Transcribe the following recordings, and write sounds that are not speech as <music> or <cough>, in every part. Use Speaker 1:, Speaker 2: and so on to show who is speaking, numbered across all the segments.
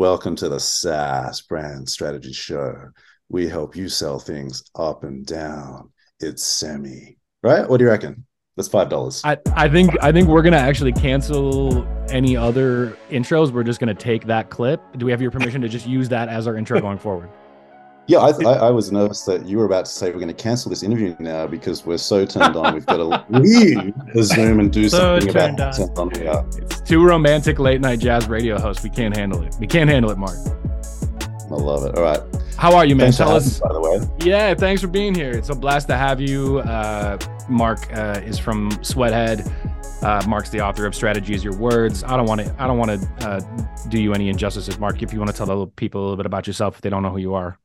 Speaker 1: Welcome to the SaaS Brand Strategy Show. We help you sell things up and down. It's semi, right? What do you reckon? That's five dollars.
Speaker 2: I, I think I think we're gonna actually cancel any other intros. We're just gonna take that clip. Do we have your permission to just use that as our intro <laughs> going forward?
Speaker 1: Yeah, I, I, I, was nervous that you were about to say we're going to cancel this interview now because we're so turned on. We've got to <laughs> leave the Zoom and do so something about it. On
Speaker 2: here. It's two romantic late night jazz radio hosts. We can't handle it. We can't handle it, Mark.
Speaker 1: I love it. All right.
Speaker 2: How are you, man?
Speaker 1: Thanks Tell us. Me, by the way.
Speaker 2: Yeah, thanks for being here. It's a blast to have you. Uh, Mark uh, is from Sweathead. Uh, Mark's the author of "Strategy Is Your Words." I don't want to. I don't want to uh, do you any injustices, Mark. If you want to tell the people a little bit about yourself, if they don't know who you are.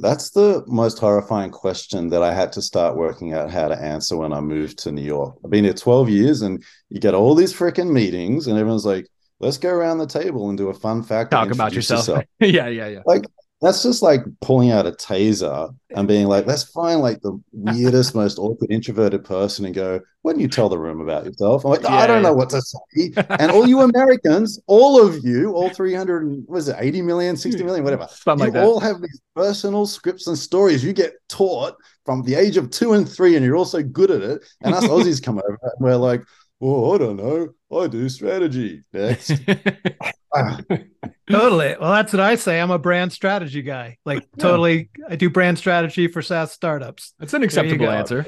Speaker 1: That's the most horrifying question that I had to start working out how to answer when I moved to New York. I've been here 12 years and you get all these freaking meetings and everyone's like, let's go around the table and do a fun fact.
Speaker 2: Talk about yourself. yourself. <laughs> yeah, yeah, yeah.
Speaker 1: Like that's just like pulling out a taser and being like, let's find like the <laughs> weirdest, most awkward introverted person and go, why don't you tell the room about yourself? I'm like, yeah, I don't yeah. know what to say. and all you Americans, all of you, all 300, was it 80 million, 60 million, whatever, <laughs> Something you like all have these personal scripts and stories you get taught from the age of two and three, and you're also good at it. And us Aussies come over and we're like, oh, I don't know. I do strategy. Next. <laughs> <laughs>
Speaker 3: totally. Well, that's what I say. I'm a brand strategy guy. Like yeah. totally, I do brand strategy for SaaS startups.
Speaker 2: That's an acceptable answer.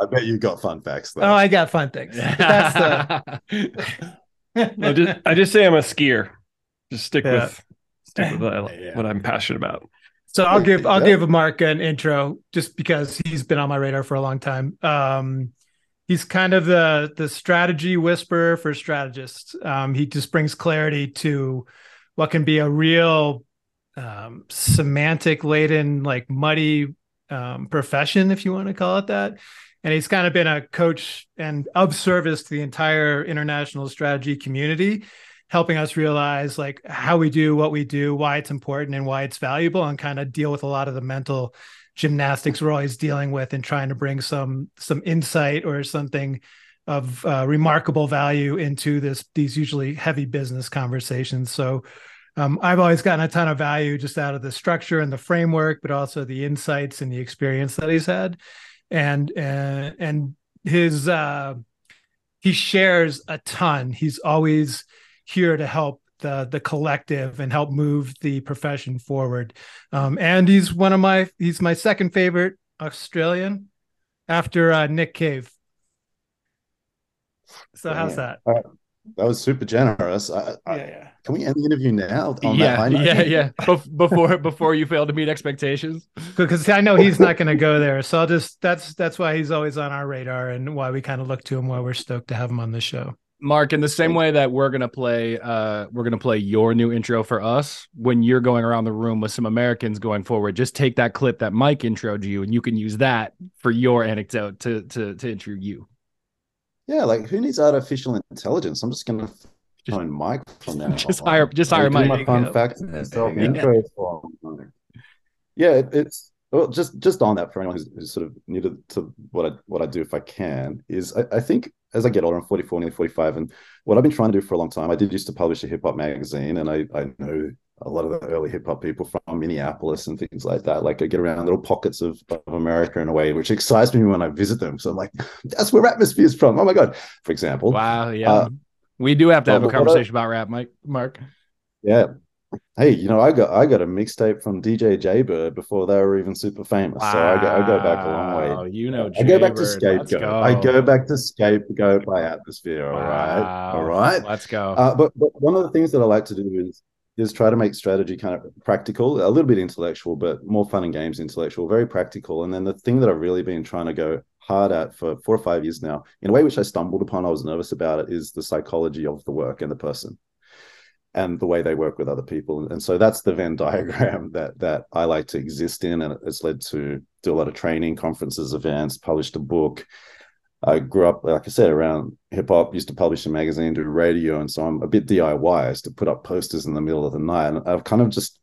Speaker 1: I bet you got fun facts though.
Speaker 3: Oh, I got fun things. that's the. <laughs>
Speaker 4: I just, I just say I'm a skier. Just stick yeah. with stick with what, I, yeah. what I'm passionate about.
Speaker 3: So I'll give I'll give Mark an intro just because he's been on my radar for a long time. Um, he's kind of the the strategy whisperer for strategists. Um, he just brings clarity to what can be a real um, semantic laden, like muddy um, profession, if you want to call it that. And he's kind of been a coach and of service to the entire international strategy community, helping us realize like how we do what we do, why it's important, and why it's valuable, and kind of deal with a lot of the mental gymnastics we're always dealing with and trying to bring some some insight or something of uh, remarkable value into this these usually heavy business conversations. So um, i've always gotten a ton of value just out of the structure and the framework but also the insights and the experience that he's had. And uh, and his uh, he shares a ton. He's always here to help the the collective and help move the profession forward. Um, and he's one of my he's my second favorite Australian after uh, Nick Cave. So how's that? Uh,
Speaker 1: that was super generous. I, I, yeah, yeah. Can we end the interview now?
Speaker 2: yeah, yeah, yeah. before before you fail to meet expectations,
Speaker 3: because I know he's not going to go there. So I'll just that's that's why he's always on our radar and why we kind of look to him. Why we're stoked to have him on the show.
Speaker 2: Mark, in the same way that we're gonna play, uh, we're gonna play your new intro for us. When you're going around the room with some Americans going forward, just take that clip that Mike introed to you, and you can use that for your anecdote to to to intro you.
Speaker 1: Yeah, like who needs artificial intelligence? I'm just gonna phone Mike from now. <laughs>
Speaker 2: Just hire, just hire Mike.
Speaker 1: My fun fact intro for. Yeah, it, it's well, just just on that for anyone who's, who's, sort of new to, to what I what I do, if I can, is I, I think as I get older, I'm 44, nearly 45, and what I've been trying to do for a long time, I did used to publish a hip hop magazine, and I, I know a lot of the early hip hop people from Minneapolis and things like that. Like I get around little pockets of, of America in a way, which excites me when I visit them. So I'm like, that's where atmosphere is from. Oh my god! For example.
Speaker 2: Wow. Yeah. Uh, we do have to have a conversation I, about rap, Mike. Mark.
Speaker 1: Yeah, Hey, you know, I got I got a mixtape from DJ Jaybird before they were even super famous. Wow. So I go, I go back a long way.
Speaker 2: You know,
Speaker 1: I go back to Scapegoat. Go. I go back to Scapegoat by Atmosphere. Wow. All right, all right.
Speaker 2: Let's go.
Speaker 1: Uh, but but one of the things that I like to do is is try to make strategy kind of practical, a little bit intellectual, but more fun and games intellectual, very practical. And then the thing that I've really been trying to go hard at for four or five years now, in a way which I stumbled upon, I was nervous about it, is the psychology of the work and the person and the way they work with other people. And so that's the Venn <laughs> diagram that that I like to exist in, and it's led to do a lot of training, conferences, events, published a book. I grew up, like I said, around hip hop. Used to publish a magazine, do radio, and so I'm a bit DIY. I used to put up posters in the middle of the night, and I've kind of just.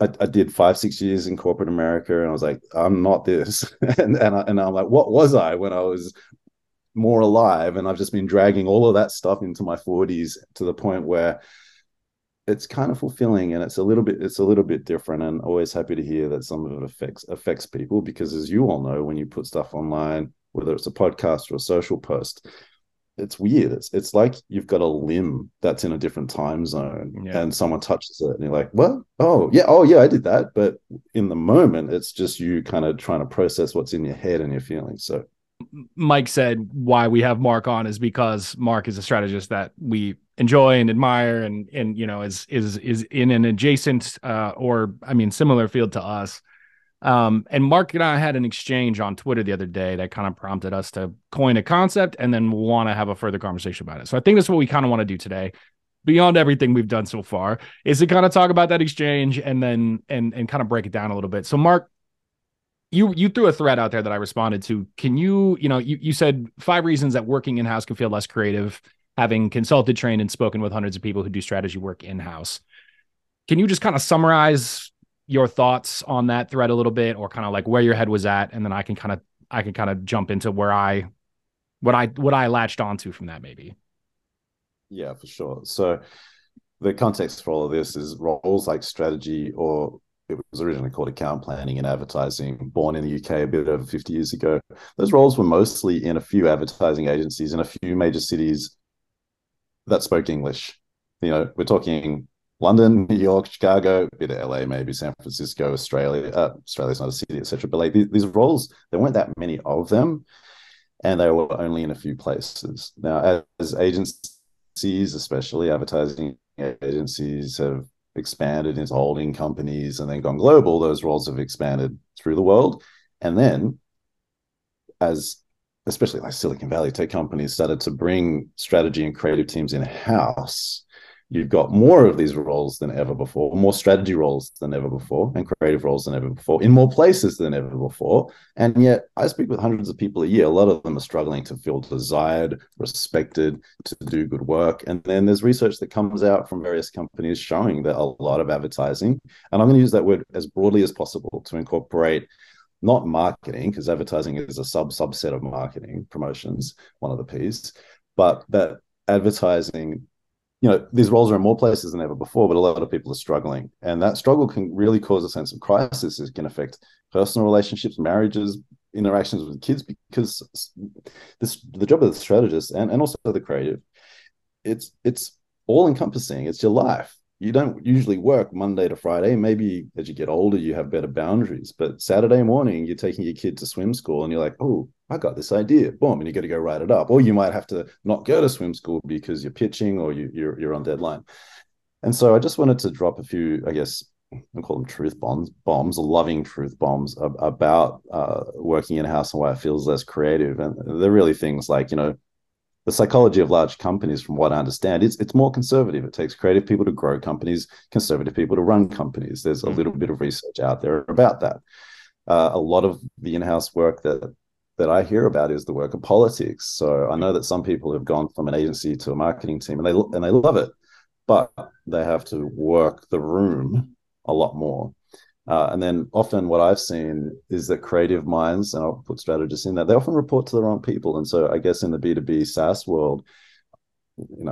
Speaker 1: I, I did five, six years in corporate America, and I was like, I'm not this, <laughs> and and, I, and I'm like, what was I when I was more alive and i've just been dragging all of that stuff into my 40s to the point where it's kind of fulfilling and it's a little bit it's a little bit different and always happy to hear that some of it affects affects people because as you all know when you put stuff online whether it's a podcast or a social post it's weird. It's, it's like you've got a limb that's in a different time zone yeah. and someone touches it and you're like what? Oh yeah oh yeah i did that. But in the moment it's just you kind of trying to process what's in your head and your feelings. So
Speaker 2: Mike said why we have Mark on is because Mark is a strategist that we enjoy and admire and and you know is is is in an adjacent uh, or I mean similar field to us. Um, and Mark and I had an exchange on Twitter the other day that kind of prompted us to coin a concept and then want to have a further conversation about it. So I think that's what we kind of want to do today. Beyond everything we've done so far, is to kind of talk about that exchange and then and and kind of break it down a little bit. So Mark, you you threw a thread out there that I responded to. Can you, you know, you, you said five reasons that working in house can feel less creative, having consulted, trained, and spoken with hundreds of people who do strategy work in house. Can you just kind of summarize your thoughts on that thread a little bit, or kind of like where your head was at, and then I can kind of I can kind of jump into where I what I what I latched onto from that maybe.
Speaker 1: Yeah, for sure. So the context for all of this is roles like strategy or it was originally called account planning and advertising, born in the UK a bit over 50 years ago. Those roles were mostly in a few advertising agencies in a few major cities that spoke English. You know, we're talking London, New York, Chicago, a bit of LA, maybe San Francisco, Australia. Uh, Australia's not a city, etc. But like these, these roles, there weren't that many of them, and they were only in a few places. Now, as, as agencies, especially advertising agencies, have expanded into holding companies and then gone global, those roles have expanded through the world. And then, as especially like Silicon Valley tech companies started to bring strategy and creative teams in house, you've got more of these roles than ever before, more strategy roles than ever before, and creative roles than ever before, in more places than ever before. And yet, I speak with hundreds of people a year. A lot of them are struggling to feel desired, respected, to do good work. And then there's research that comes out from various companies showing that a lot of advertising, and I'm going to use that word as broadly as possible to incorporate not marketing, because advertising is a sub subset of marketing, promotions, one of the P's, but that advertising you know these roles are in more places than ever before but a lot of people are struggling. And that struggle can really cause a sense of crisis it can affect personal relationships marriages interactions with kids because this the job of the strategist and, and also the creative it's it's all encompassing it's your life you don't usually work Monday to Friday. Maybe as you get older, you have better boundaries. But Saturday morning, you're taking your kid to swim school and you're like, oh, I got this idea. Boom. And you got to go write it up. Or you might have to not go to swim school because you're pitching or you, you're, you're on deadline. And so I just wanted to drop a few, I guess, I call them truth bombs, bombs, loving truth bombs about uh, working in house and why it feels less creative. And they're really things like, you know, the psychology of large companies, from what I understand, it's it's more conservative. It takes creative people to grow companies, conservative people to run companies. There's a mm-hmm. little bit of research out there about that. Uh, a lot of the in-house work that that I hear about is the work of politics. So I know that some people have gone from an agency to a marketing team, and they and they love it, but they have to work the room a lot more. Uh, and then often what I've seen is that creative minds, and I'll put strategists in that, they often report to the wrong people. And so I guess in the B2B SaaS world,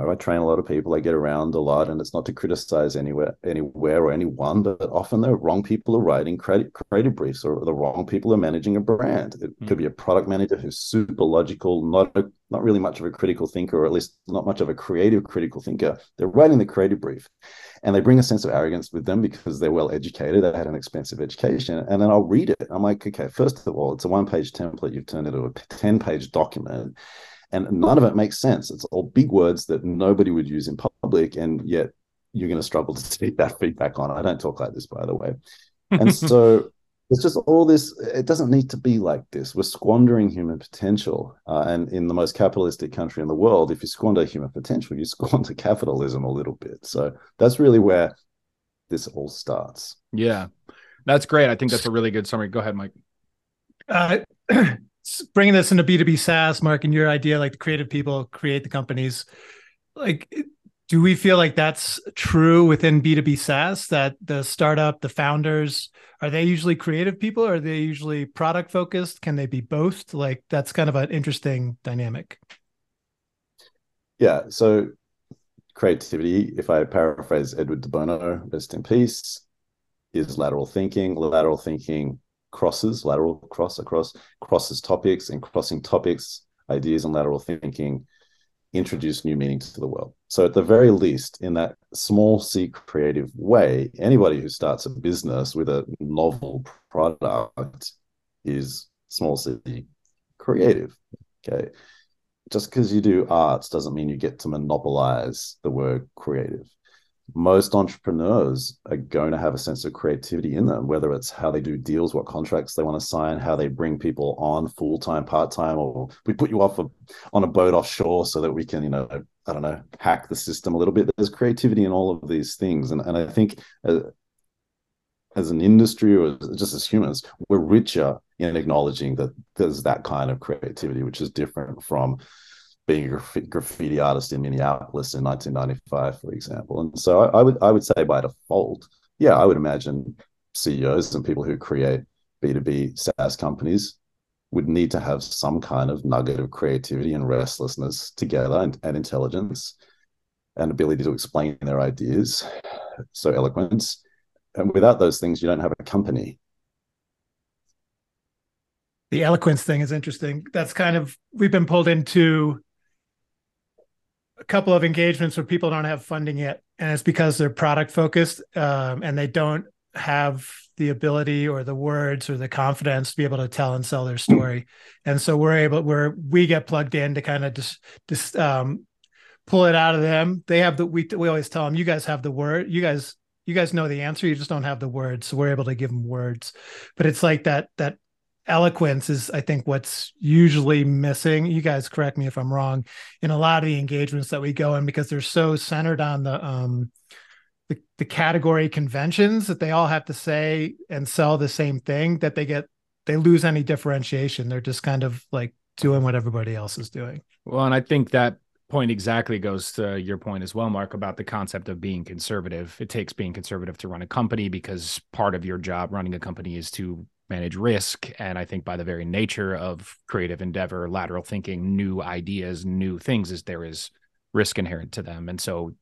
Speaker 1: know, I train a lot of people. I get around a lot, and it's not to criticize anywhere, anywhere or anyone, but often the wrong people are writing creative, creative briefs, or the wrong people are managing a brand. It mm. could be a product manager who's super logical, not a, not really much of a critical thinker, or at least not much of a creative critical thinker. They're writing the creative brief, and they bring a sense of arrogance with them because they're well educated. They had an expensive education, and then I'll read it. I'm like, okay, first of all, it's a one page template. You've turned it into a ten page document and none of it makes sense. It's all big words that nobody would use in public, and yet you're going to struggle to take that feedback on. I don't talk like this, by the way. And <laughs> so it's just all this. It doesn't need to be like this. We're squandering human potential, uh, and in the most capitalistic country in the world, if you squander human potential, you <laughs> squander capitalism a little bit. So that's really where this all starts.
Speaker 2: Yeah, that's great. I think that's a really good summary. Go ahead, Mike.
Speaker 3: Uh, <clears throat> bringing this into B2B SaaS, Mark, and your idea, like the creative people create the companies, like, do we feel like that's true within B2B SaaS that the startup, the founders, are they usually creative people? Or are they usually product focused? Can they be both? Like, that's kind of an interesting dynamic.
Speaker 1: Yeah. So creativity, if I paraphrase Edward de Bono, rest in peace, is lateral thinking. Lateral thinking crosses, lateral cross across, crosses topics, and crossing topics, ideas, and lateral thinking introduce new meaning to the world. So, at the very least, in that small c creative way, anybody who starts a business with a novel product is small c creative. Okay. Just because you do arts doesn't mean you get to monopolize the word creative most entrepreneurs are going to have a sense of creativity in them, whether it's how they do deals, what contracts they want to sign, how they bring people on full time, part time, or we put you off a, on a boat offshore so that we can, you know, I don't know, hack the system a little bit. There's creativity in all of these things, and and I think. Uh, as an industry or just as humans, we're richer in acknowledging that there's that kind of creativity, which is different from being a graffiti artist in Minneapolis in 1995, for example. And so I, I, would I would say by default, yeah, I would imagine CEOs and people who create B2B SaaS companies would need to have some kind of nugget of creativity and restlessness together and, and intelligence and ability to explain their ideas. So eloquence. And without those things, you don't have a company.
Speaker 3: The eloquence thing is interesting. That's kind of we've been pulled into a couple of engagements where people don't have funding yet, and it's because they're product focused um, and they don't have the ability or the words or the confidence to be able to tell and sell their story. And so we're able where we get plugged in to kind of just just um, pull it out of them. They have the we we always tell them you guys have the word. You guys you guys know the answer. You just don't have the words. So we're able to give them words. But it's like that that eloquence is i think what's usually missing. You guys correct me if i'm wrong in a lot of the engagements that we go in because they're so centered on the um the, the category conventions that they all have to say and sell the same thing that they get they lose any differentiation. They're just kind of like doing what everybody else is doing.
Speaker 2: Well and i think that point exactly goes to your point as well mark about the concept of being conservative. It takes being conservative to run a company because part of your job running a company is to manage risk. And I think by the very nature of creative endeavor, lateral thinking, new ideas, new things, is there is risk inherent to them. And so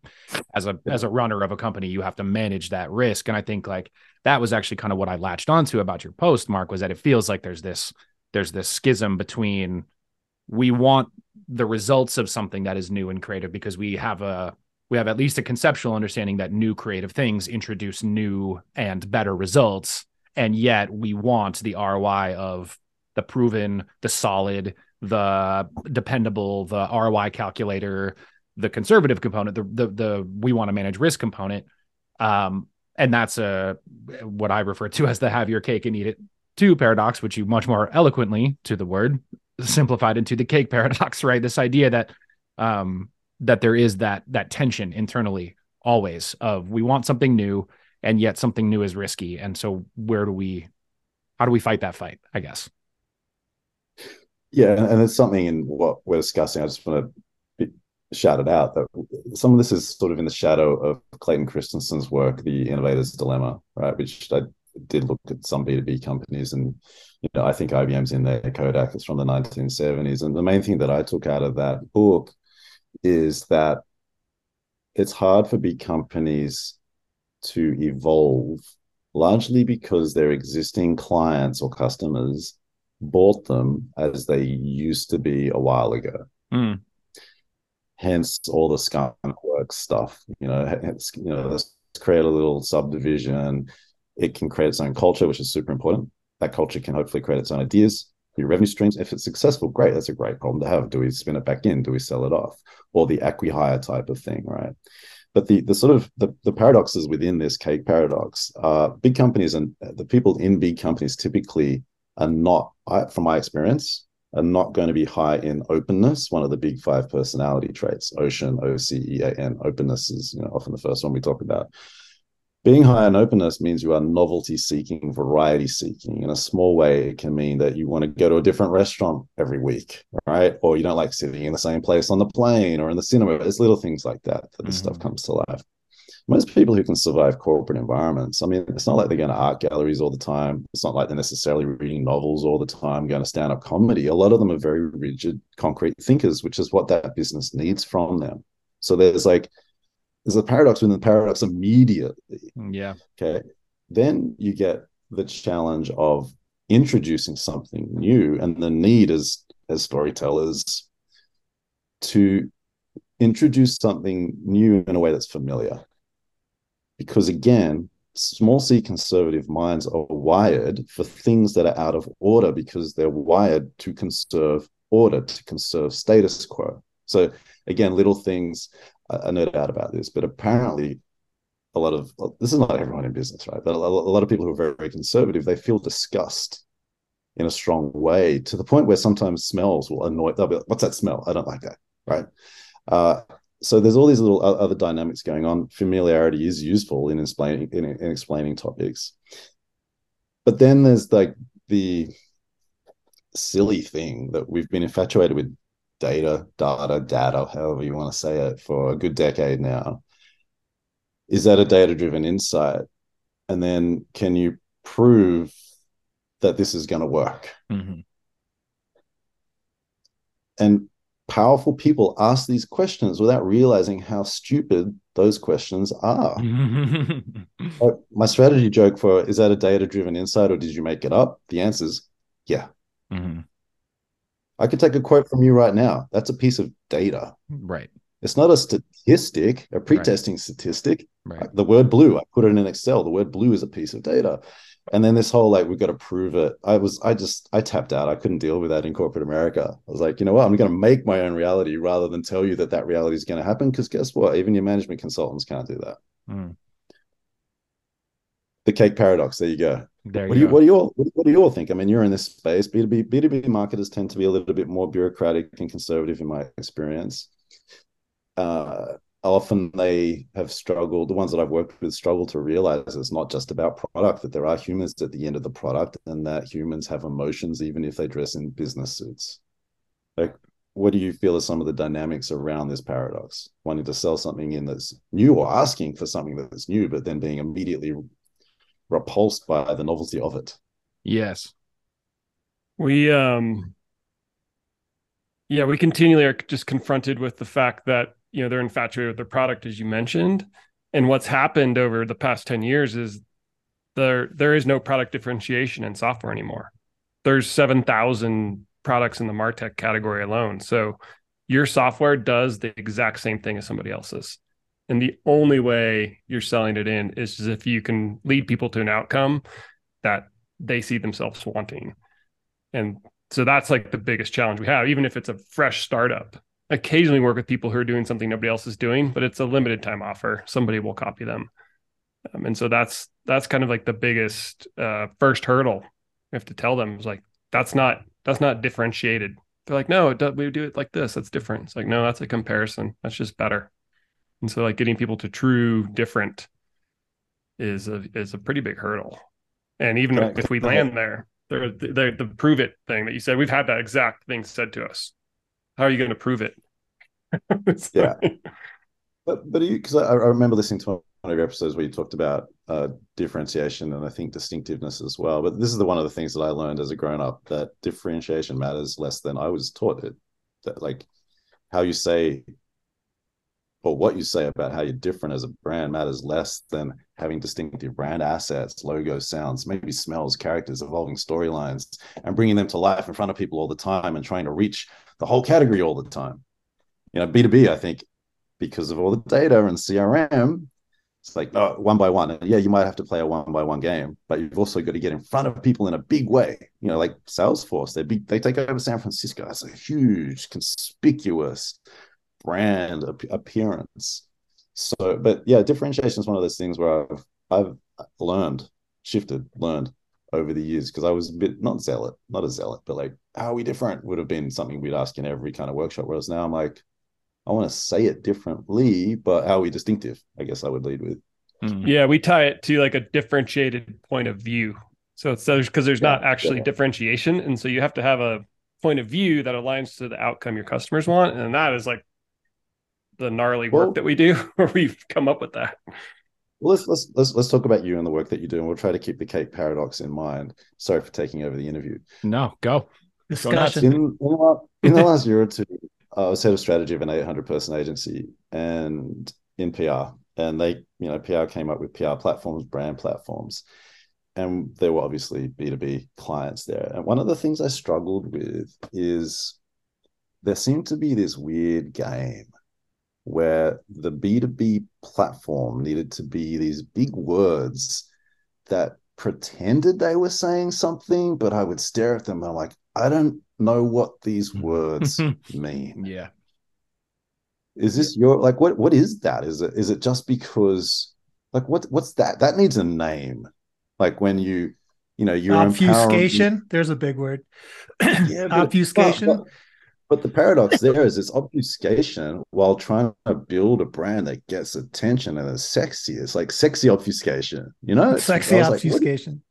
Speaker 2: as a as a runner of a company, you have to manage that risk. And I think like that was actually kind of what I latched onto about your post, Mark, was that it feels like there's this there's this schism between we want the results of something that is new and creative because we have a we have at least a conceptual understanding that new creative things introduce new and better results and yet we want the ROI of the proven, the solid, the dependable, the ROI calculator, the conservative component, the the, the we want to manage risk component. Um, and that's a what I refer to as the have your cake and eat it too paradox, which you much more eloquently to the word simplified into the cake paradox, <laughs> right? This idea that um, that there is that that tension internally always of we want something new and yet something new is risky. And so where do we how do we fight that fight, I guess?
Speaker 1: Yeah, and it's something in what we're discussing. I just want to shout it out that some of this is sort of in the shadow of Clayton Christensen's work, The Innovator's Dilemma, right? Which I did look at some B2B companies and you know, I think IBM's in there, Kodak is from the 1970s. And the main thing that I took out of that book is that it's hard for big companies to evolve largely because their existing clients or customers bought them as they used to be a while ago. Mm. Hence all the skunk work stuff. You know, hence, you know, let's create a little subdivision. It can create its own culture, which is super important. That culture can hopefully create its own ideas, your revenue streams. If it's successful, great. That's a great problem to have. Do we spin it back in? Do we sell it off? Or the acqui-hire type of thing, right? But the the sort of the, the paradoxes within this cake paradox are big companies and the people in big companies typically are not from my experience are not going to be high in openness. One of the big five personality traits ocean o-c-e-a-n openness is you know often the first one we talk about being high in openness means you are novelty seeking, variety seeking. In a small way, it can mean that you want to go to a different restaurant every week, right? Or you don't like sitting in the same place on the plane or in the cinema. It's little things like that that this mm-hmm. stuff comes to life. Most people who can survive corporate environments, I mean, it's not like they're going to art galleries all the time. It's not like they're necessarily reading novels all the time, going to stand up comedy. A lot of them are very rigid, concrete thinkers, which is what that business needs from them. So there's like there's a paradox within the paradox immediately.
Speaker 2: Yeah.
Speaker 1: Okay. Then you get the challenge of introducing something new and the need as as storytellers to introduce something new in a way that's familiar because again small c conservative minds are wired for things that are out of order because they're wired to conserve order to conserve status quo so again little things i no doubt about this but apparently a lot of this is not everyone in business right? But a lot of people who are very, very conservative they feel disgust in a strong way to the point where sometimes smells will annoy they'll be like what's that smell? I don't like that right? Uh, so there's all these little other dynamics going on. Familiarity is useful in explaining in, in explaining topics, but then there's like the silly thing that we've been infatuated with data, data, data, however you want to say it, for a good decade now. Is that a data driven insight? And then can you prove that this is going to work? Mm-hmm. And powerful people ask these questions without realizing how stupid those questions are. <laughs> my strategy joke for is that a data driven insight or did you make it up? The answer is yeah. Mm-hmm. I could take a quote from you right now. That's a piece of data.
Speaker 2: Right.
Speaker 1: It's not a statistic, a pre-testing right. statistic. Right. The word blue, I put it in Excel. The word blue is a piece of data and then this whole like we've got to prove it i was i just i tapped out i couldn't deal with that in corporate america i was like you know what i'm going to make my own reality rather than tell you that that reality is going to happen because guess what even your management consultants can't do that mm. the cake paradox there you go there what, do you, what do you all what do you all think? I mean you're in this space. B2b b2b marketers tend to be a little bit more bureaucratic and conservative in my experience. Uh, often they have struggled the ones that i've worked with struggle to realize it's not just about product that there are humans at the end of the product and that humans have emotions even if they dress in business suits. Like what do you feel are some of the dynamics around this paradox? Wanting to sell something in that's new or asking for something that's new but then being immediately repulsed by the novelty of it.
Speaker 2: Yes.
Speaker 4: We um yeah we continually are just confronted with the fact that you know they're infatuated with their product as you mentioned. And what's happened over the past 10 years is there there is no product differentiation in software anymore. There's 7000 products in the martech category alone. So your software does the exact same thing as somebody else's and the only way you're selling it in is if you can lead people to an outcome that they see themselves wanting and so that's like the biggest challenge we have even if it's a fresh startup occasionally work with people who are doing something nobody else is doing, but it's a limited time offer. Somebody will copy them. Um, and so that's that's kind of like the biggest uh, first hurdle. We have to tell them is like that's not that's not differentiated. They're like, no, it we do it like this. That's different. It's like, no, that's a comparison. That's just better. And so like getting people to true different is a is a pretty big hurdle. And even right. if we land there, there the, the prove it thing that you said, we've had that exact thing said to us how are you going to prove it? <laughs>
Speaker 1: yeah. But but because I, I, remember listening to one of your episodes where you talked about uh, differentiation and I think distinctiveness as well. But this is the one of the things that I learned as a grown up that differentiation matters less than I was taught it. That like how you say or what you say about how you're different as a brand matters less than having distinctive brand assets, logos, sounds, maybe smells, characters, evolving storylines, and bringing them to life in front of people all the time and trying to reach the whole category all the time. You know, B2B, I think, because of all the data and CRM, it's like oh, one by one. And yeah, you might have to play a one by one game, but you've also got to get in front of people in a big way. You know, like Salesforce, they big, they take over San Francisco. That's a huge, conspicuous brand appearance. So, but yeah, differentiation is one of those things where I've I've learned, shifted, learned over the years because I was a bit not zealot, not a zealot, but like how are we different would have been something we'd ask in every kind of workshop. Whereas now I'm like, I want to say it differently, but how are we distinctive? I guess I would lead with.
Speaker 4: Mm-hmm. Yeah, we tie it to like a differentiated point of view. So it's because there's yeah, not actually yeah. differentiation, and so you have to have a point of view that aligns to the outcome your customers want, and that is like the gnarly well, work that we do, <laughs> where we've come up with that.
Speaker 1: Well, let's let's let's let's talk about you and the work that you do, and we'll try to keep the cake paradox in mind. Sorry for taking over the interview.
Speaker 2: No, go.
Speaker 3: Discussion.
Speaker 1: In, in, the, in the last year or two, I was head of strategy of an 800 person agency, and in PR, and they, you know, PR came up with PR platforms, brand platforms, and there were obviously B2B clients there. And one of the things I struggled with is there seemed to be this weird game where the B2B platform needed to be these big words that pretended they were saying something, but I would stare at them and I'm like, I don't know what these <laughs> words <laughs> mean.
Speaker 2: Yeah.
Speaker 1: Is this your like what what is that? Is it is it just because like what what's that? That needs a name. Like when you you know you're
Speaker 3: obfuscation. Empowering... There's a big word. Yeah, obfuscation.
Speaker 1: But, but, but the paradox there is it's obfuscation while trying to build a brand that gets attention and is sexy. It's like sexy obfuscation, you know?
Speaker 3: Sexy obfuscation. Like,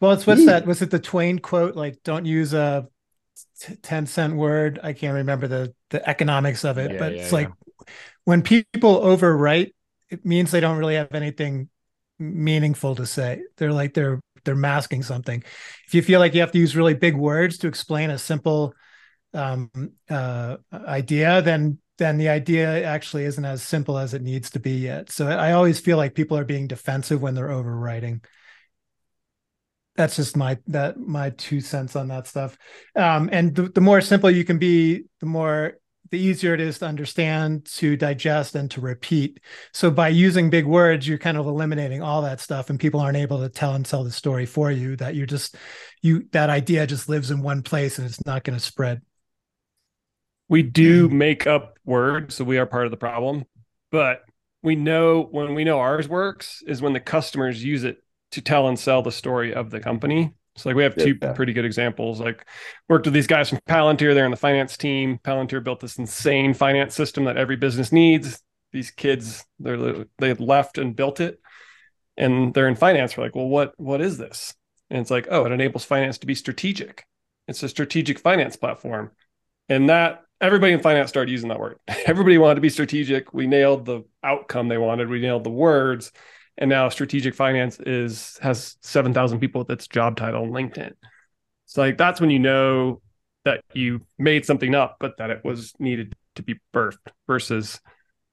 Speaker 3: well, it's what's yeah. that? Was it the Twain quote? Like, don't use a 10 cent word. I can't remember the the economics of it, yeah, but yeah, it's like when people overwrite, it means they don't really have anything meaningful to say. They're like they're they're masking something. If you feel like you have to use really big words to explain a simple um, uh, idea, then then the idea actually isn't as simple as it needs to be yet. So I always feel like people are being defensive when they're overwriting. That's just my that my two cents on that stuff. Um, and the, the more simple you can be, the more the easier it is to understand, to digest, and to repeat. So by using big words, you're kind of eliminating all that stuff, and people aren't able to tell and tell the story for you. That you're just you that idea just lives in one place and it's not going to spread.
Speaker 4: We do hmm. make up words, so we are part of the problem. But we know when we know ours works is when the customers use it to tell and sell the story of the company. So like we have two yeah. pretty good examples. Like worked with these guys from Palantir. They're in the finance team. Palantir built this insane finance system that every business needs. These kids, they're they left and built it, and they're in finance. We're like, well, what what is this? And it's like, oh, it enables finance to be strategic. It's a strategic finance platform, and that everybody in finance started using that word. <laughs> Everybody wanted to be strategic. We nailed the outcome they wanted. We nailed the words. And now strategic finance is has 7,000 people with its job title on LinkedIn. So like that's when you know that you made something up, but that it was needed to be birthed versus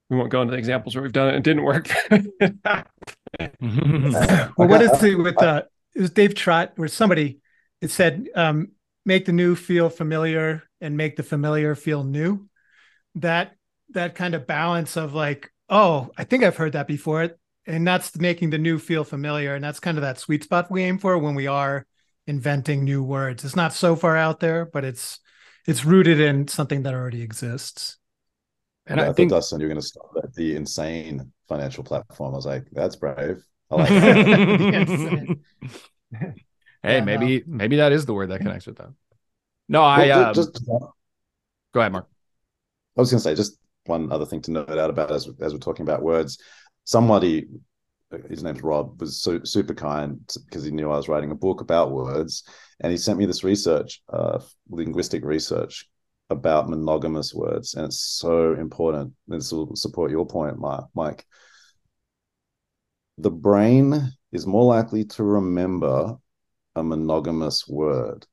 Speaker 4: we won't go into the examples where we've done it and it didn't work. <laughs> <laughs>
Speaker 3: well, what is it with uh it was Dave Trott or somebody it said um make the new feel familiar and make the familiar feel new that that kind of balance of like oh i think i've heard that before and that's making the new feel familiar and that's kind of that sweet spot we aim for when we are inventing new words it's not so far out there but it's it's rooted in something that already exists
Speaker 1: and yeah, I, I think Dustin, you're going to stop at the insane financial platform. I was like, that's brave. I like <laughs> that. <laughs>
Speaker 2: hey, yeah, maybe no. maybe that is the word that connects with that. No, I well, um, just, go ahead, Mark.
Speaker 1: I was going to say just one other thing to note out about as as we're talking about words. Somebody, his name's Rob, was so, super kind because he knew I was writing a book about words, and he sent me this research, uh, linguistic research about monogamous words, and it's so important. This will support your point, Mike. The brain is more likely to remember a monogamous word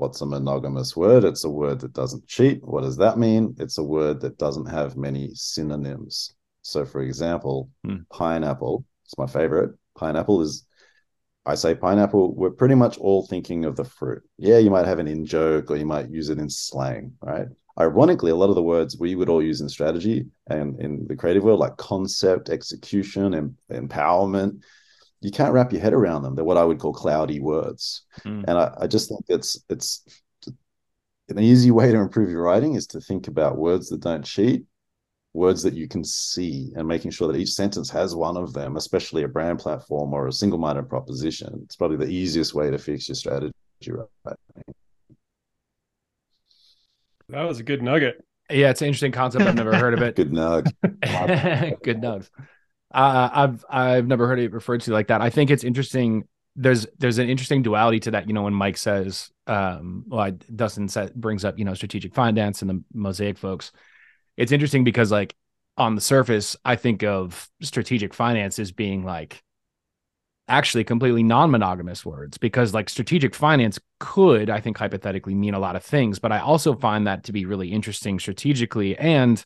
Speaker 1: What's a monogamous word? It's a word that doesn't cheat. What does that mean? It's a word that doesn't have many synonyms. So, for example, hmm. pineapple, it's my favorite. Pineapple is, I say pineapple, we're pretty much all thinking of the fruit. Yeah, you might have an in joke or you might use it in slang, right? Ironically, a lot of the words we would all use in strategy and in the creative world, like concept, execution, and empowerment, you can't wrap your head around them. They're what I would call cloudy words. Mm. And I, I just think it's it's an easy way to improve your writing is to think about words that don't cheat, words that you can see, and making sure that each sentence has one of them, especially a brand platform or a single-minded proposition. It's probably the easiest way to fix your strategy right.
Speaker 4: That was a good nugget.
Speaker 2: Yeah, it's an interesting concept. I've never heard of it. <laughs>
Speaker 1: good nug. <laughs>
Speaker 2: good nug. I've I've never heard it referred to like that. I think it's interesting. There's there's an interesting duality to that. You know, when Mike says, um, well, I, Dustin brings up you know strategic finance and the Mosaic folks. It's interesting because like on the surface, I think of strategic finance as being like actually completely non-monogamous words because like strategic finance could i think hypothetically mean a lot of things but i also find that to be really interesting strategically and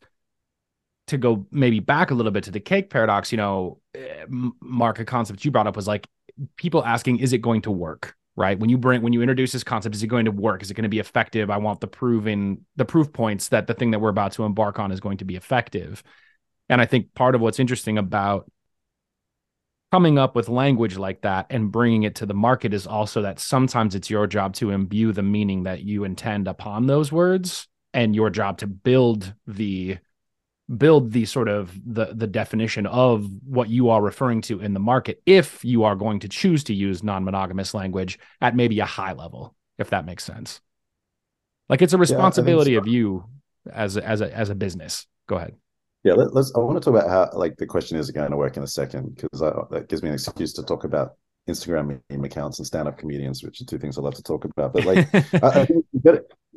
Speaker 2: to go maybe back a little bit to the cake paradox, you know, eh, Mark, a concept you brought up was like people asking, is it going to work? Right. When you bring, when you introduce this concept, is it going to work? Is it going to be effective? I want the proven, the proof points that the thing that we're about to embark on is going to be effective. And I think part of what's interesting about coming up with language like that and bringing it to the market is also that sometimes it's your job to imbue the meaning that you intend upon those words and your job to build the build the sort of the the definition of what you are referring to in the market if you are going to choose to use non-monogamous language at maybe a high level if that makes sense. Like it's a responsibility yeah, of you as a, as a as a business. Go ahead.
Speaker 1: Yeah let, us i want to talk about how like the question is going to work in a second because that gives me an excuse to talk about instagram meme accounts and stand-up comedians which are two things i love to talk about but like <laughs> I, I think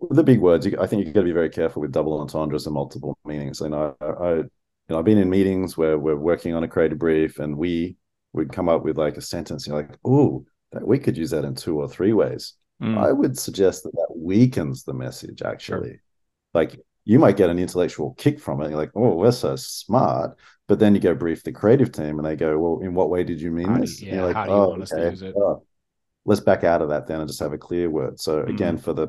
Speaker 1: the big words, you, I think you've got to be very careful with double entendres and multiple meanings. And I, I, you know, I've been in meetings where we're working on a creative brief, and we would come up with like a sentence. You're like, oh, that we could use that in two or three ways. Mm. I would suggest that that weakens the message. Actually, sure. like you might get an intellectual kick from it. You're like, oh, we're so smart. But then you go brief the creative team, and they go, well, in what way did you mean how this?
Speaker 2: Yeah, like, how do you oh, want us okay. to use it? Oh,
Speaker 1: let's back out of that then and just have a clear word. So again, mm. for the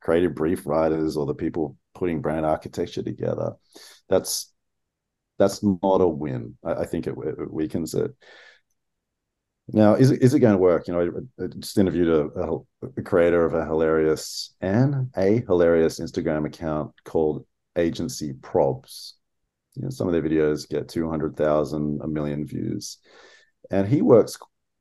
Speaker 1: creative brief writers or the people putting brand architecture together. That's that's not a win. I, I think it, it, weakens it. Now, is it, is it going to work? You know, I, I just interviewed a, a, a, creator of a hilarious and a hilarious Instagram account called Agency Probs. You know, some of their videos get 200,000, a million views. And he works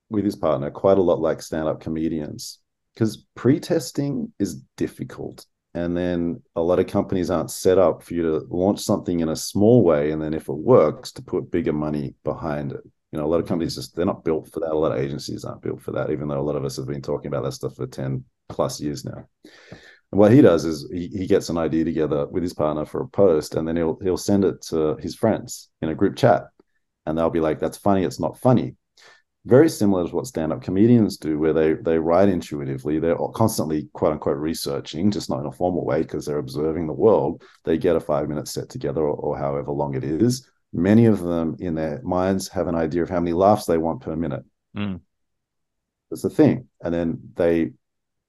Speaker 1: with his partner quite a lot like stand up comedians because pre-testing is difficult and then a lot of companies aren't set up for you to launch something in a small way and then if it works to put bigger money behind it. You know a lot of companies just they're not built for that. A lot of agencies aren't built for that even though a lot of us have been talking about that stuff for 10 plus years now. And what he does is he, he gets an idea together with his partner for a post and then he'll he'll send it to his friends in a group chat and they'll be like that's funny. It's not funny very similar to what stand-up comedians do where they they write intuitively they're constantly quote unquote researching just not in a formal way because they're observing the world. They get a five minute set together or, or, however long it is. Many of them in their minds have an idea of how many laughs they want per minute. Mm. that's the thing. And then they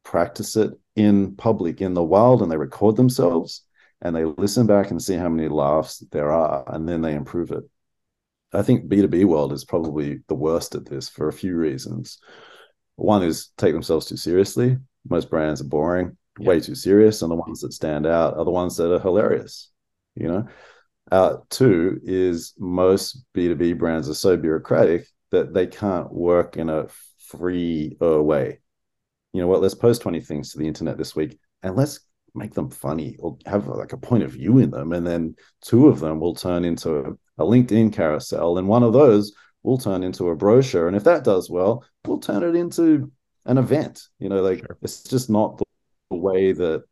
Speaker 1: practice it in public in the wild and they record themselves and they listen back and see how many laughs there are and then they improve it I think B2B world is probably the worst at this for a few reasons. One is take themselves too seriously. Most brands are boring, yeah. way too serious, and the ones that stand out are the ones that are hilarious. You know, uh, two is most B2B brands are so bureaucratic that they can't work in a free way. You know what? Let's post 20 things to the internet this week and let's make them funny or have like a point of view in them. And then two of them will turn into a LinkedIn carousel, and one of those will turn into a brochure. And if that does well, we'll turn it into an event. You know, like sure. it's just not the, way that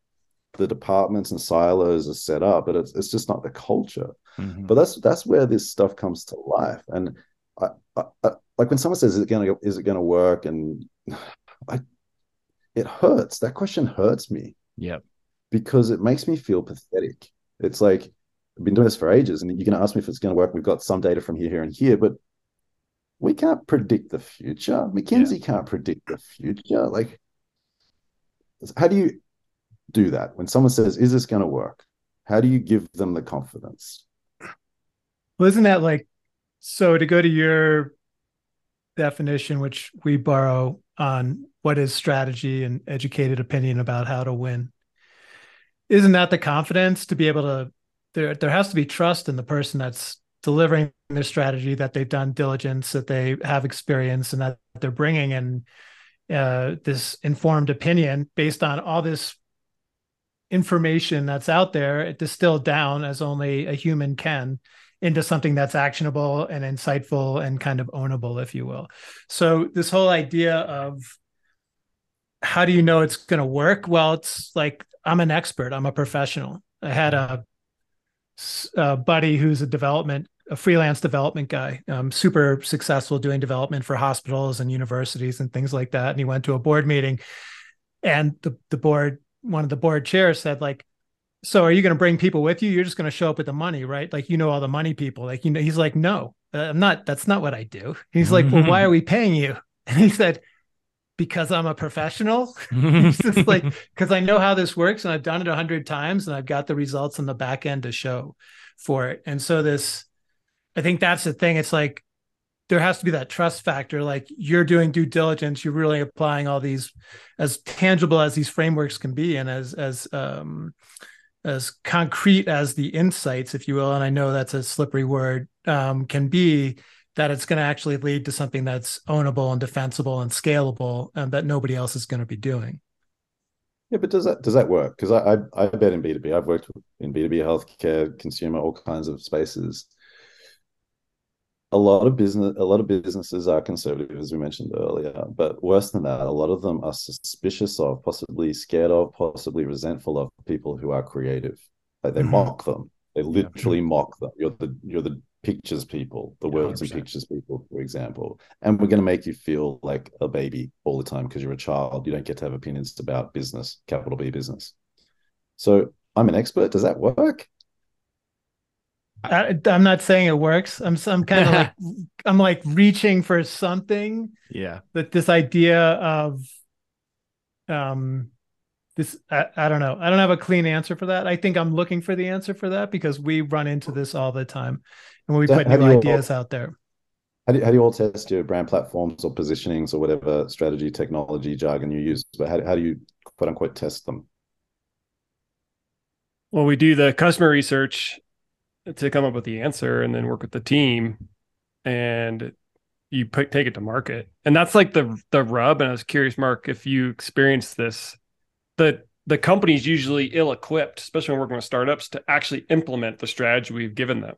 Speaker 1: the departments and silos are set up, but it's it's just not the culture. Mm-hmm. But that's that's where this stuff comes to life. And I, I, I, like when someone says, "Is it gonna is it gonna work?" and <sighs> I, it hurts. That question hurts me.
Speaker 2: Yeah,
Speaker 1: because it makes me feel pathetic. It's like I've been doing this for ages, and you're going to ask me if it's going to work. We've got some data from here, here, and here, but we can't predict the future. McKinsey yeah. can't predict the future. Like, how do you do that when someone says, "Is this going to work?" How do you give them the confidence?
Speaker 3: Well, isn't that like so? To go to your definition, which we borrow on what is strategy and educated opinion about how to win, isn't that the confidence to be able to there there has to be trust in the person that's delivering their strategy that they've done diligence that they have experience and that they're bringing in uh, this informed opinion based on all this information that's out there distilled down as only a human can into something that's actionable and insightful and kind of ownable if you will. So this whole idea of how do you know it's going to work? Well it's like i'm an expert. I'm a professional. I had a uh, buddy who's a development a freelance development guy um, super successful doing development for hospitals and universities and things like that and he went to a board meeting and the, the board one of the board chairs said like so are you going to bring people with you? You're just going to show up with the money, right? Like you know all the money people. Like you know, he's like, no, uh, I'm not. That's not what I do. He's like, well, why are we paying you? <laughs> And he said, because I'm a professional. <laughs> <laughs> He's just like, because I know how this works and I've done it a hundred times and I've got the results on the back end to show for it. And so this, I think that's the thing. It's like there has to be that trust factor. Like you're doing due diligence, you're really applying all these as tangible as these frameworks can be, and as as um, as concrete as the insights, if you will. And I know that's a slippery word, um, can be that it's going to actually lead to something that's ownable and defensible and scalable, and that nobody else is going to be doing.
Speaker 1: Yeah, but does that does that work? Because I, I I bet in B two B. I've worked in B two B healthcare, consumer, all kinds of spaces a lot of business a lot of businesses are conservative as we mentioned earlier but worse than that a lot of them are suspicious of possibly scared of possibly resentful of people who are creative like they mm-hmm. mock them they literally yeah. mock them you're the you're the pictures people the words 100%. and pictures people for example and we're going to make you feel like a baby all the time because you're a child you don't get to have opinions about business capital b business so i'm an expert does that work
Speaker 3: I, am not saying it works. I'm I'm kind of like <laughs> I'm like reaching for something.
Speaker 2: Yeah.
Speaker 3: That this idea of um this I, I don't know. I don't have a clean answer for that. I think I'm looking for the answer for that because we run into this all the time and we so put new ideas all, out there.
Speaker 1: How do, you, how do you all test your brand platforms or positionings or whatever strategy, technology, jargon you use? But how, how do you quote unquote test them?
Speaker 4: Well, we do the customer research to come up with the answer and then work with the team and you put, take it to market. And that's like the the rub. And I was curious, Mark, if you experienced this, the the company's usually ill equipped, especially when working with startups, to actually implement the strategy we've given them.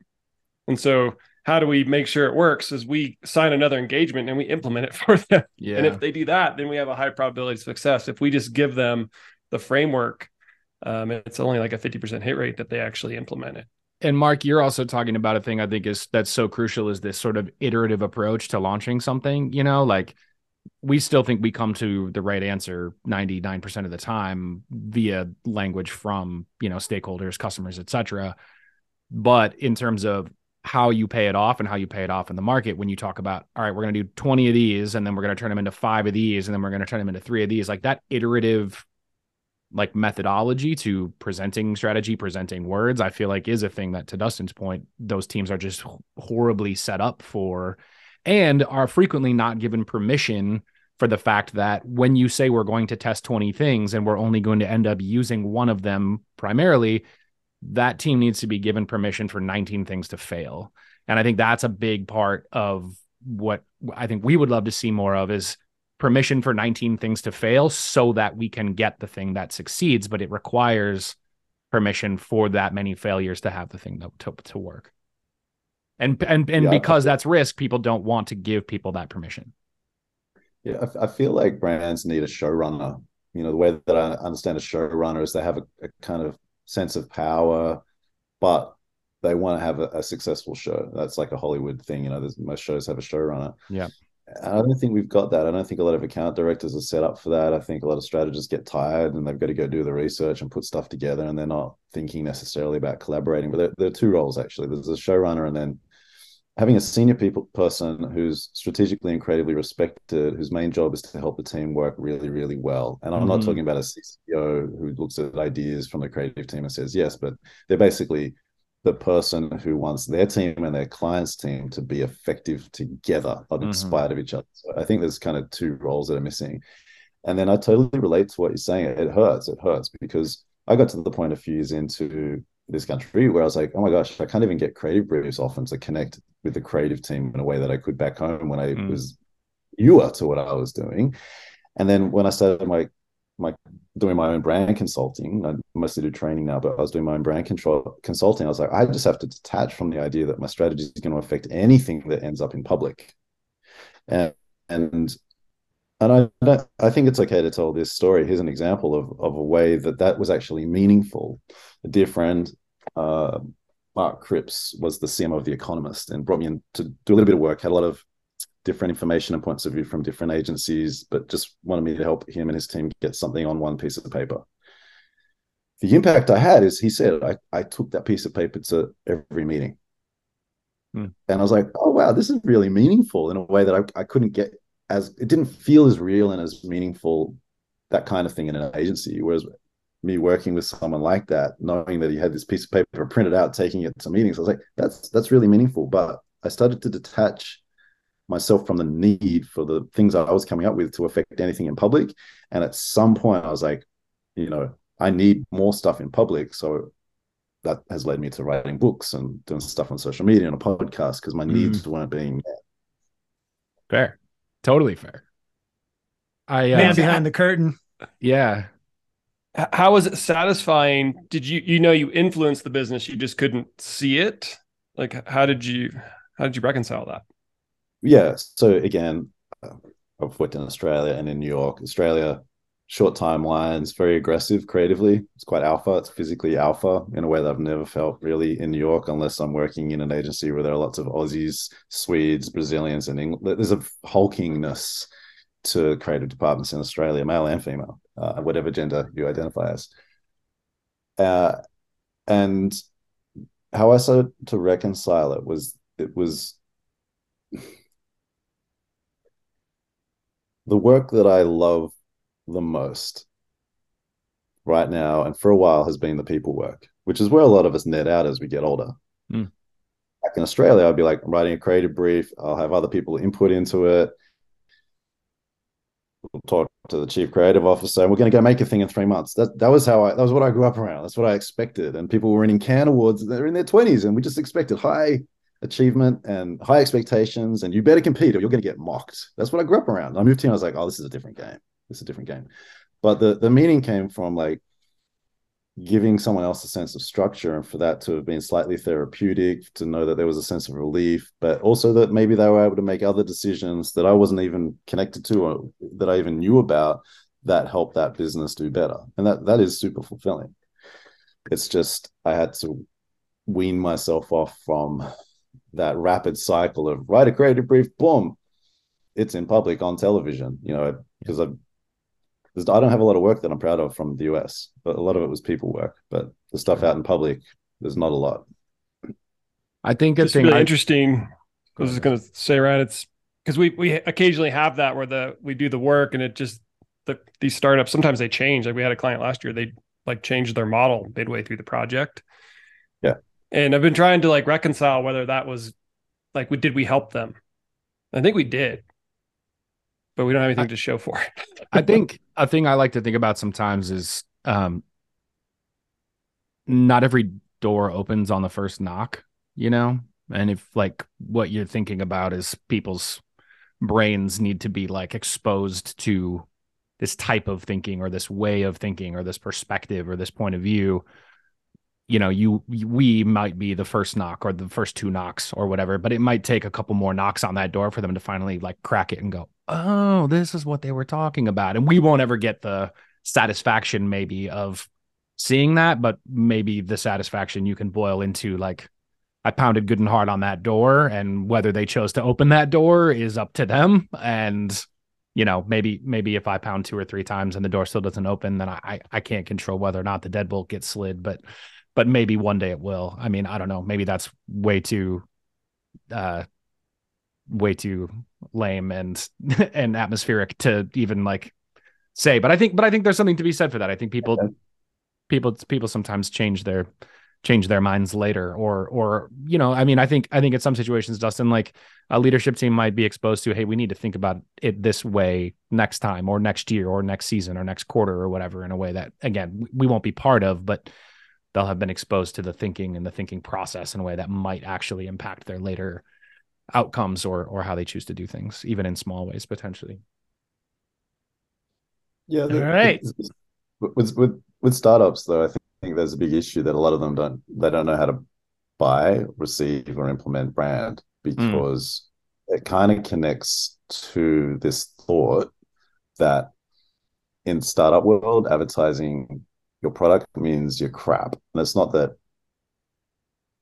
Speaker 4: And so how do we make sure it works is we sign another engagement and we implement it <laughs> for them. Yeah. And if they do that, then we have a high probability of success. If we just give them the framework, um, it's only like a 50% hit rate that they actually implement it
Speaker 2: and Mark, you're also talking about a thing I think is that's so crucial is this sort of iterative approach to launching something. You know, like we still think we come to the right answer 99% of the time via language from you know stakeholders customers etc but in terms of how you pay it off and how you pay it off in the market when you talk about all right we're going to do 20 of these and then we're going to turn them into five of these and then we're going to turn them into three of these like that iterative like methodology to presenting strategy, presenting words, I feel like is a thing that, to Dustin's point, those teams are just horribly set up for and are frequently not given permission for the fact that when you say we're going to test 20 things and we're only going to end up using one of them primarily, that team needs to be given permission for 19 things to fail. And I think that's a big part of what I think we would love to see more of is permission for 19 things to fail so that we can get the thing that succeeds but it requires permission for that many failures to have the thing to, to work and and and yeah, because that's risk people don't want to give people that permission
Speaker 1: yeah I, I, feel like brands need a showrunner you know the way that i understand a showrunner is they have a, a kind of sense of power but they want to have a, a, successful show that's like a hollywood thing you know most shows have a showrunner
Speaker 2: yeah
Speaker 1: I don't think we've got that. I don't think a lot of account directors are set up for that. I think a lot of strategists get tired and they've got to go do the research and put stuff together, and they're not thinking necessarily about collaborating. But there, there are two roles actually. There's a showrunner, and then having a senior people person who's strategically and creatively respected, whose main job is to help the team work really, really well. And I'm mm-hmm. not talking about a CCO who looks at ideas from the creative team and says yes, but they're basically the person who wants their team and their clients' team to be effective together, not mm-hmm. in spite of each other. So I think there's kind of two roles that are missing. And then I totally relate to what you're saying. It hurts. It hurts because I got to the point a few years into this country where I was like, oh my gosh, I can't even get creative briefs often to connect with the creative team in a way that I could back home when I mm. was newer to what I was doing. And then when I started my my doing my own brand consulting. I mostly do training now, but I was doing my own brand control consulting. I was like, I just have to detach from the idea that my strategy is going to affect anything that ends up in public. And and and I don't, I think it's okay to tell this story. Here's an example of of a way that that was actually meaningful. A dear friend, uh, Mark Cripps, was the CMO of The Economist and brought me in to do a little bit of work. Had a lot of different information and points of view from different agencies, but just wanted me to help him and his team get something on one piece of paper. the impact I had is he said I, I took that piece of paper to every meeting. Hmm. And I was like, oh wow, this is really meaningful in a way that I, I couldn't get as it didn't feel as real and as meaningful that kind of thing in an agency. Whereas me working with someone like that, knowing that he had this piece of paper printed out, taking it to meetings, I was like, that's that's really meaningful. But I started to detach myself from the need for the things I was coming up with to affect anything in public. And at some point, I was like, you know, I need more stuff in public. So that has led me to writing books and doing stuff on social media and a podcast because my mm. needs weren't being met.
Speaker 2: Fair, totally fair.
Speaker 3: I uh, man behind the curtain.
Speaker 2: Yeah.
Speaker 4: How was it satisfying? Did you you know you influenced the business, you just couldn't see it? Like how did you how did you reconcile that?
Speaker 1: Yeah. So again, uh, I've worked in Australia and in New York. Australia, short timelines, very aggressive creatively. It's quite alpha. It's physically alpha in a way that I've never felt really in New York, unless I'm working in an agency where there are lots of Aussies, Swedes, Brazilians, and England. There's a hulkingness to creative departments in Australia, male and female, uh, whatever gender you identify as. Uh, and how I started to reconcile it was it was the work that I love the most right now and for a while has been the people work, which is where a lot of us net out as we get older. Mm. Back in Australia, I'd be like I'm writing a creative brief, I'll have other people input into it. We'll talk to the chief creative officer, and we're going to go make a thing in three months. That that was how I that was what I grew up around. That's what I expected. And people were winning Cannes awards; they're in their twenties, and we just expected high achievement and high expectations, and you better compete or you're going to get mocked. That's what I grew up around. I moved here, I was like, oh, this is a different game. It's a different game. But the the meaning came from like giving someone else a sense of structure and for that to have been slightly therapeutic to know that there was a sense of relief but also that maybe they were able to make other decisions that i wasn't even connected to or that i even knew about that helped that business do better and that that is super fulfilling it's just i had to wean myself off from that rapid cycle of write a creative brief, boom, it's in public on television. You know, because I I don't have a lot of work that I'm proud of from the US, but a lot of it was people work. But the stuff out in public, there's not a lot.
Speaker 2: I think
Speaker 4: it's really I, interesting. I was just going to say, right? It's because we we occasionally have that where the we do the work and it just the these startups sometimes they change. Like we had a client last year, they like changed their model midway through the project.
Speaker 1: Yeah
Speaker 4: and I've been trying to like reconcile whether that was like, we did we help them? I think we did, but we don't have anything I, to show for it. <laughs>
Speaker 2: I think <laughs> a thing I like to think about sometimes is um, not every door opens on the first knock, you know? And if like what you're thinking about is people's brains need to be like exposed to this type of thinking or this way of thinking or this perspective or this point of view you know you we might be the first knock or the first two knocks or whatever but it might take a couple more knocks on that door for them to finally like crack it and go oh this is what they were talking about and we won't ever get the satisfaction maybe of seeing that but maybe the satisfaction you can boil into like i pounded good and hard on that door and whether they chose to open that door is up to them and you know maybe maybe if i pound two or three times and the door still doesn't open then i i can't control whether or not the deadbolt gets slid but but maybe one day it will. I mean, I don't know. Maybe that's way too, uh, way too lame and <laughs> and atmospheric to even like say. But I think, but I think there's something to be said for that. I think people, people, people sometimes change their change their minds later or or you know i mean i think i think in some situations dustin like a leadership team might be exposed to hey we need to think about it this way next time or next year or next season or next quarter or whatever in a way that again we won't be part of but they'll have been exposed to the thinking and the thinking process in a way that might actually impact their later outcomes or or how they choose to do things, even in small ways potentially.
Speaker 1: Yeah. The, All right. With with with startups though, I think there's a big issue that a lot of them don't they don't know how to buy, receive, or implement brand hmm. because mm. it kind of connects to this thought that in startup world advertising your product means you're crap. And it's not that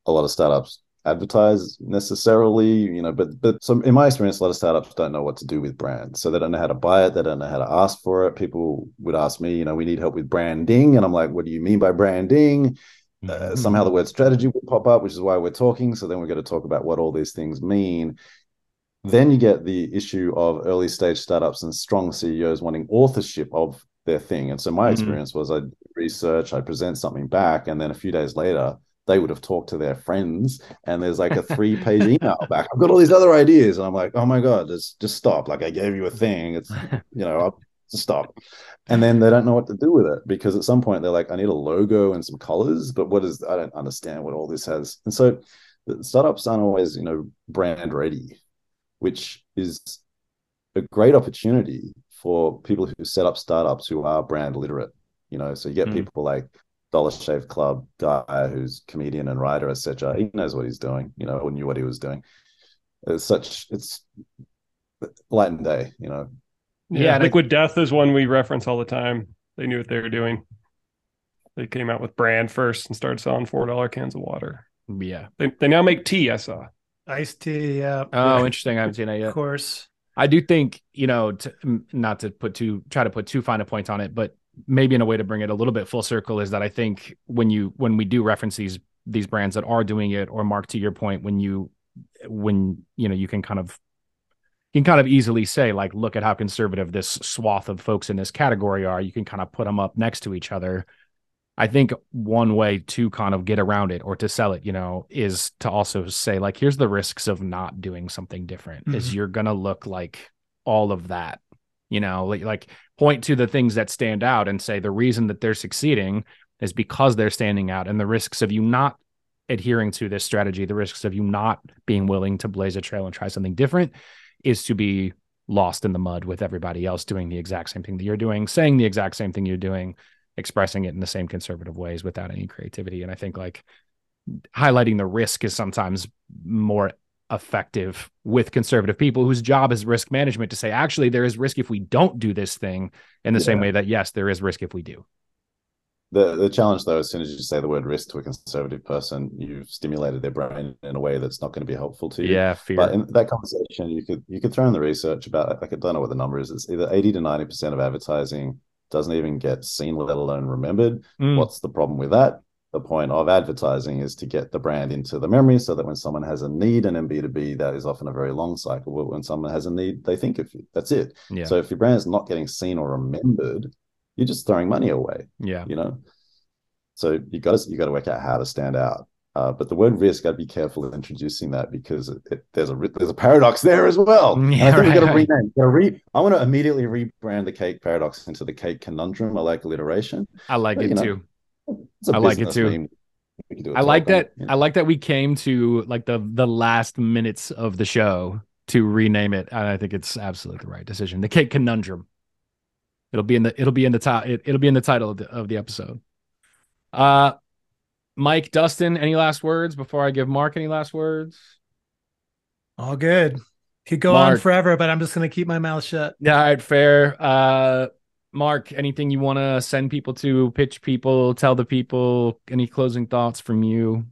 Speaker 1: a lot of startups advertise necessarily, you know, but but some in my experience, a lot of startups don't know what to do with brands. So they don't know how to buy it, they don't know how to ask for it. People would ask me, you know, we need help with branding. And I'm like, what do you mean by branding? Uh, mm-hmm. somehow the word strategy would pop up, which is why we're talking. So then we're going to talk about what all these things mean. Then you get the issue of early stage startups and strong CEOs wanting authorship of their thing. And so my mm-hmm. experience was I research, I present something back, and then a few days later, they would have talked to their friends and there's like a <laughs> three page email back. I've got all these other ideas and i'm like oh my god just just stop. Like i gave you a thing. It's you know I'll, just stop. And then they don't know what to do with it because at some point they're like i need a logo and some colors but what is i don't understand what all this has. And so startups aren't always you know brand ready which is a great opportunity for people who set up startups who are brand literate you know? So you get mm. people like Dollar Shave Club guy who's comedian and writer, etc. He knows what he's doing, you know, or knew what he was doing. It's such it's light and day, you know.
Speaker 4: Yeah, yeah Liquid I, Death is one we reference all the time. They knew what they were doing. They came out with brand first and started selling four dollar cans of water.
Speaker 2: Yeah,
Speaker 4: they they now make tea. I saw
Speaker 3: iced tea. Yeah.
Speaker 2: Oh, interesting. I haven't seen that yet.
Speaker 3: Of course.
Speaker 2: I do think you know, to, not to put too try to put too fine a point on it, but maybe in a way to bring it a little bit full circle is that I think when you when we do reference these these brands that are doing it, or Mark, to your point, when you when you know you can kind of you can kind of easily say like look at how conservative this swath of folks in this category are you can kind of put them up next to each other i think one way to kind of get around it or to sell it you know is to also say like here's the risks of not doing something different mm-hmm. is you're going to look like all of that you know like, point to the things that stand out and say the reason that they're succeeding is because they're standing out and the risks of you not adhering to this strategy the risks of you not being willing to blaze a trail and try something different is to be lost in the mud with everybody else doing the exact same thing that you're doing saying the exact same thing you're doing expressing it in the same conservative ways without any creativity. And i think like highlighting the risk is sometimes more effective with conservative people whose job is risk management to say actually there is risk if we don't do this thing in the yeah. same way that yes there is risk if we do
Speaker 1: the the challenge though as soon as you say the word risk to a conservative person you've stimulated their brain in a way that's not going to be helpful to you
Speaker 2: yeah fear.
Speaker 1: but in that conversation you could you could throw in the research about like i don't know what the number is it's either 80 to 90 percent of advertising doesn't even get seen let alone remembered mm. what's the problem with that the point of advertising is to get the brand into the memory so that when someone has a need and in b2b that is often a very long cycle but when someone has a need they think of you that's it yeah. so if your brand is not getting seen or remembered you're just throwing money away
Speaker 2: yeah
Speaker 1: you know so you got to you got to work out how to stand out uh, but the word risk, got to be careful introducing that because it, it, there's a there's a paradox there as well. <laughs> Yeah, I think right, we got to rename. Re, I want to immediately rebrand the cake paradox into the cake conundrum. I like alliteration.
Speaker 2: I like but, it know, too. I like it too. I like that. Yeah. I like that we came to like the the last minutes of the show to rename it, and I think it's absolutely the right decision. The cake conundrum. It'll be in the it'll be in the top it, will be in the title of the, of the episode. Uh, Mike, Dustin, any last words before I give Mark any last words?
Speaker 3: All good. Could go Mark. on forever, but I'm just gonna keep my mouth shut.
Speaker 2: Yeah, all right, fair. Uh, Mark, anything you want to send people to, pitch people, tell the people, any closing thoughts from you?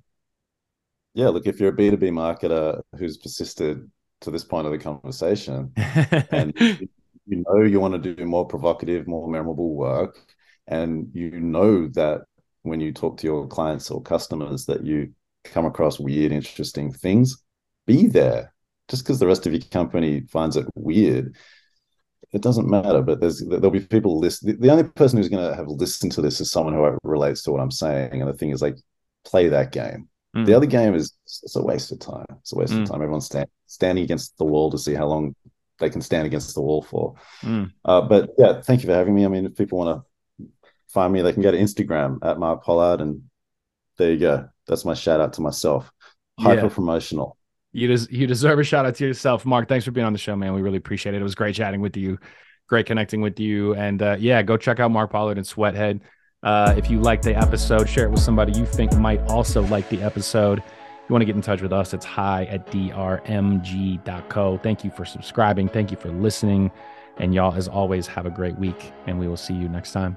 Speaker 1: Yeah, look, if you're a B2B marketer who's persisted to this point of the conversation <laughs> and you know you want to do more provocative, more memorable work, and you know that when you talk to your clients or customers that you come across weird, interesting things, be there. Just because the rest of your company finds it weird it doesn't matter, but there's there'll be people list. The, the only person who's going to have listened to this is someone who relates to what I'm saying. And the thing is, like, play that game. Mm. The other game is it's a waste of time. It's a waste mm. of time. Everyone's stand, standing against the wall to see how long they can stand against the wall for. Mm. Uh, but yeah, thank you for having me. I mean, if people want to find me, they can go to Instagram at Mark Pollard, and there you go. That's my shout out to myself. Hyper promotional.
Speaker 2: You des- you deserve a shout out to yourself, Mark. Thanks for being on the show, man. We really appreciate it. It was great chatting with you, great connecting with you, and uh, yeah, go check out Mark Pollard and Sweathead. Uh, if you like the episode, share it with somebody you think might also like the episode. If you want to get in touch with us, it's hi at drmg.co. Thank you for subscribing. Thank you for listening. And y'all, as always, have a great week, and we will see you next time.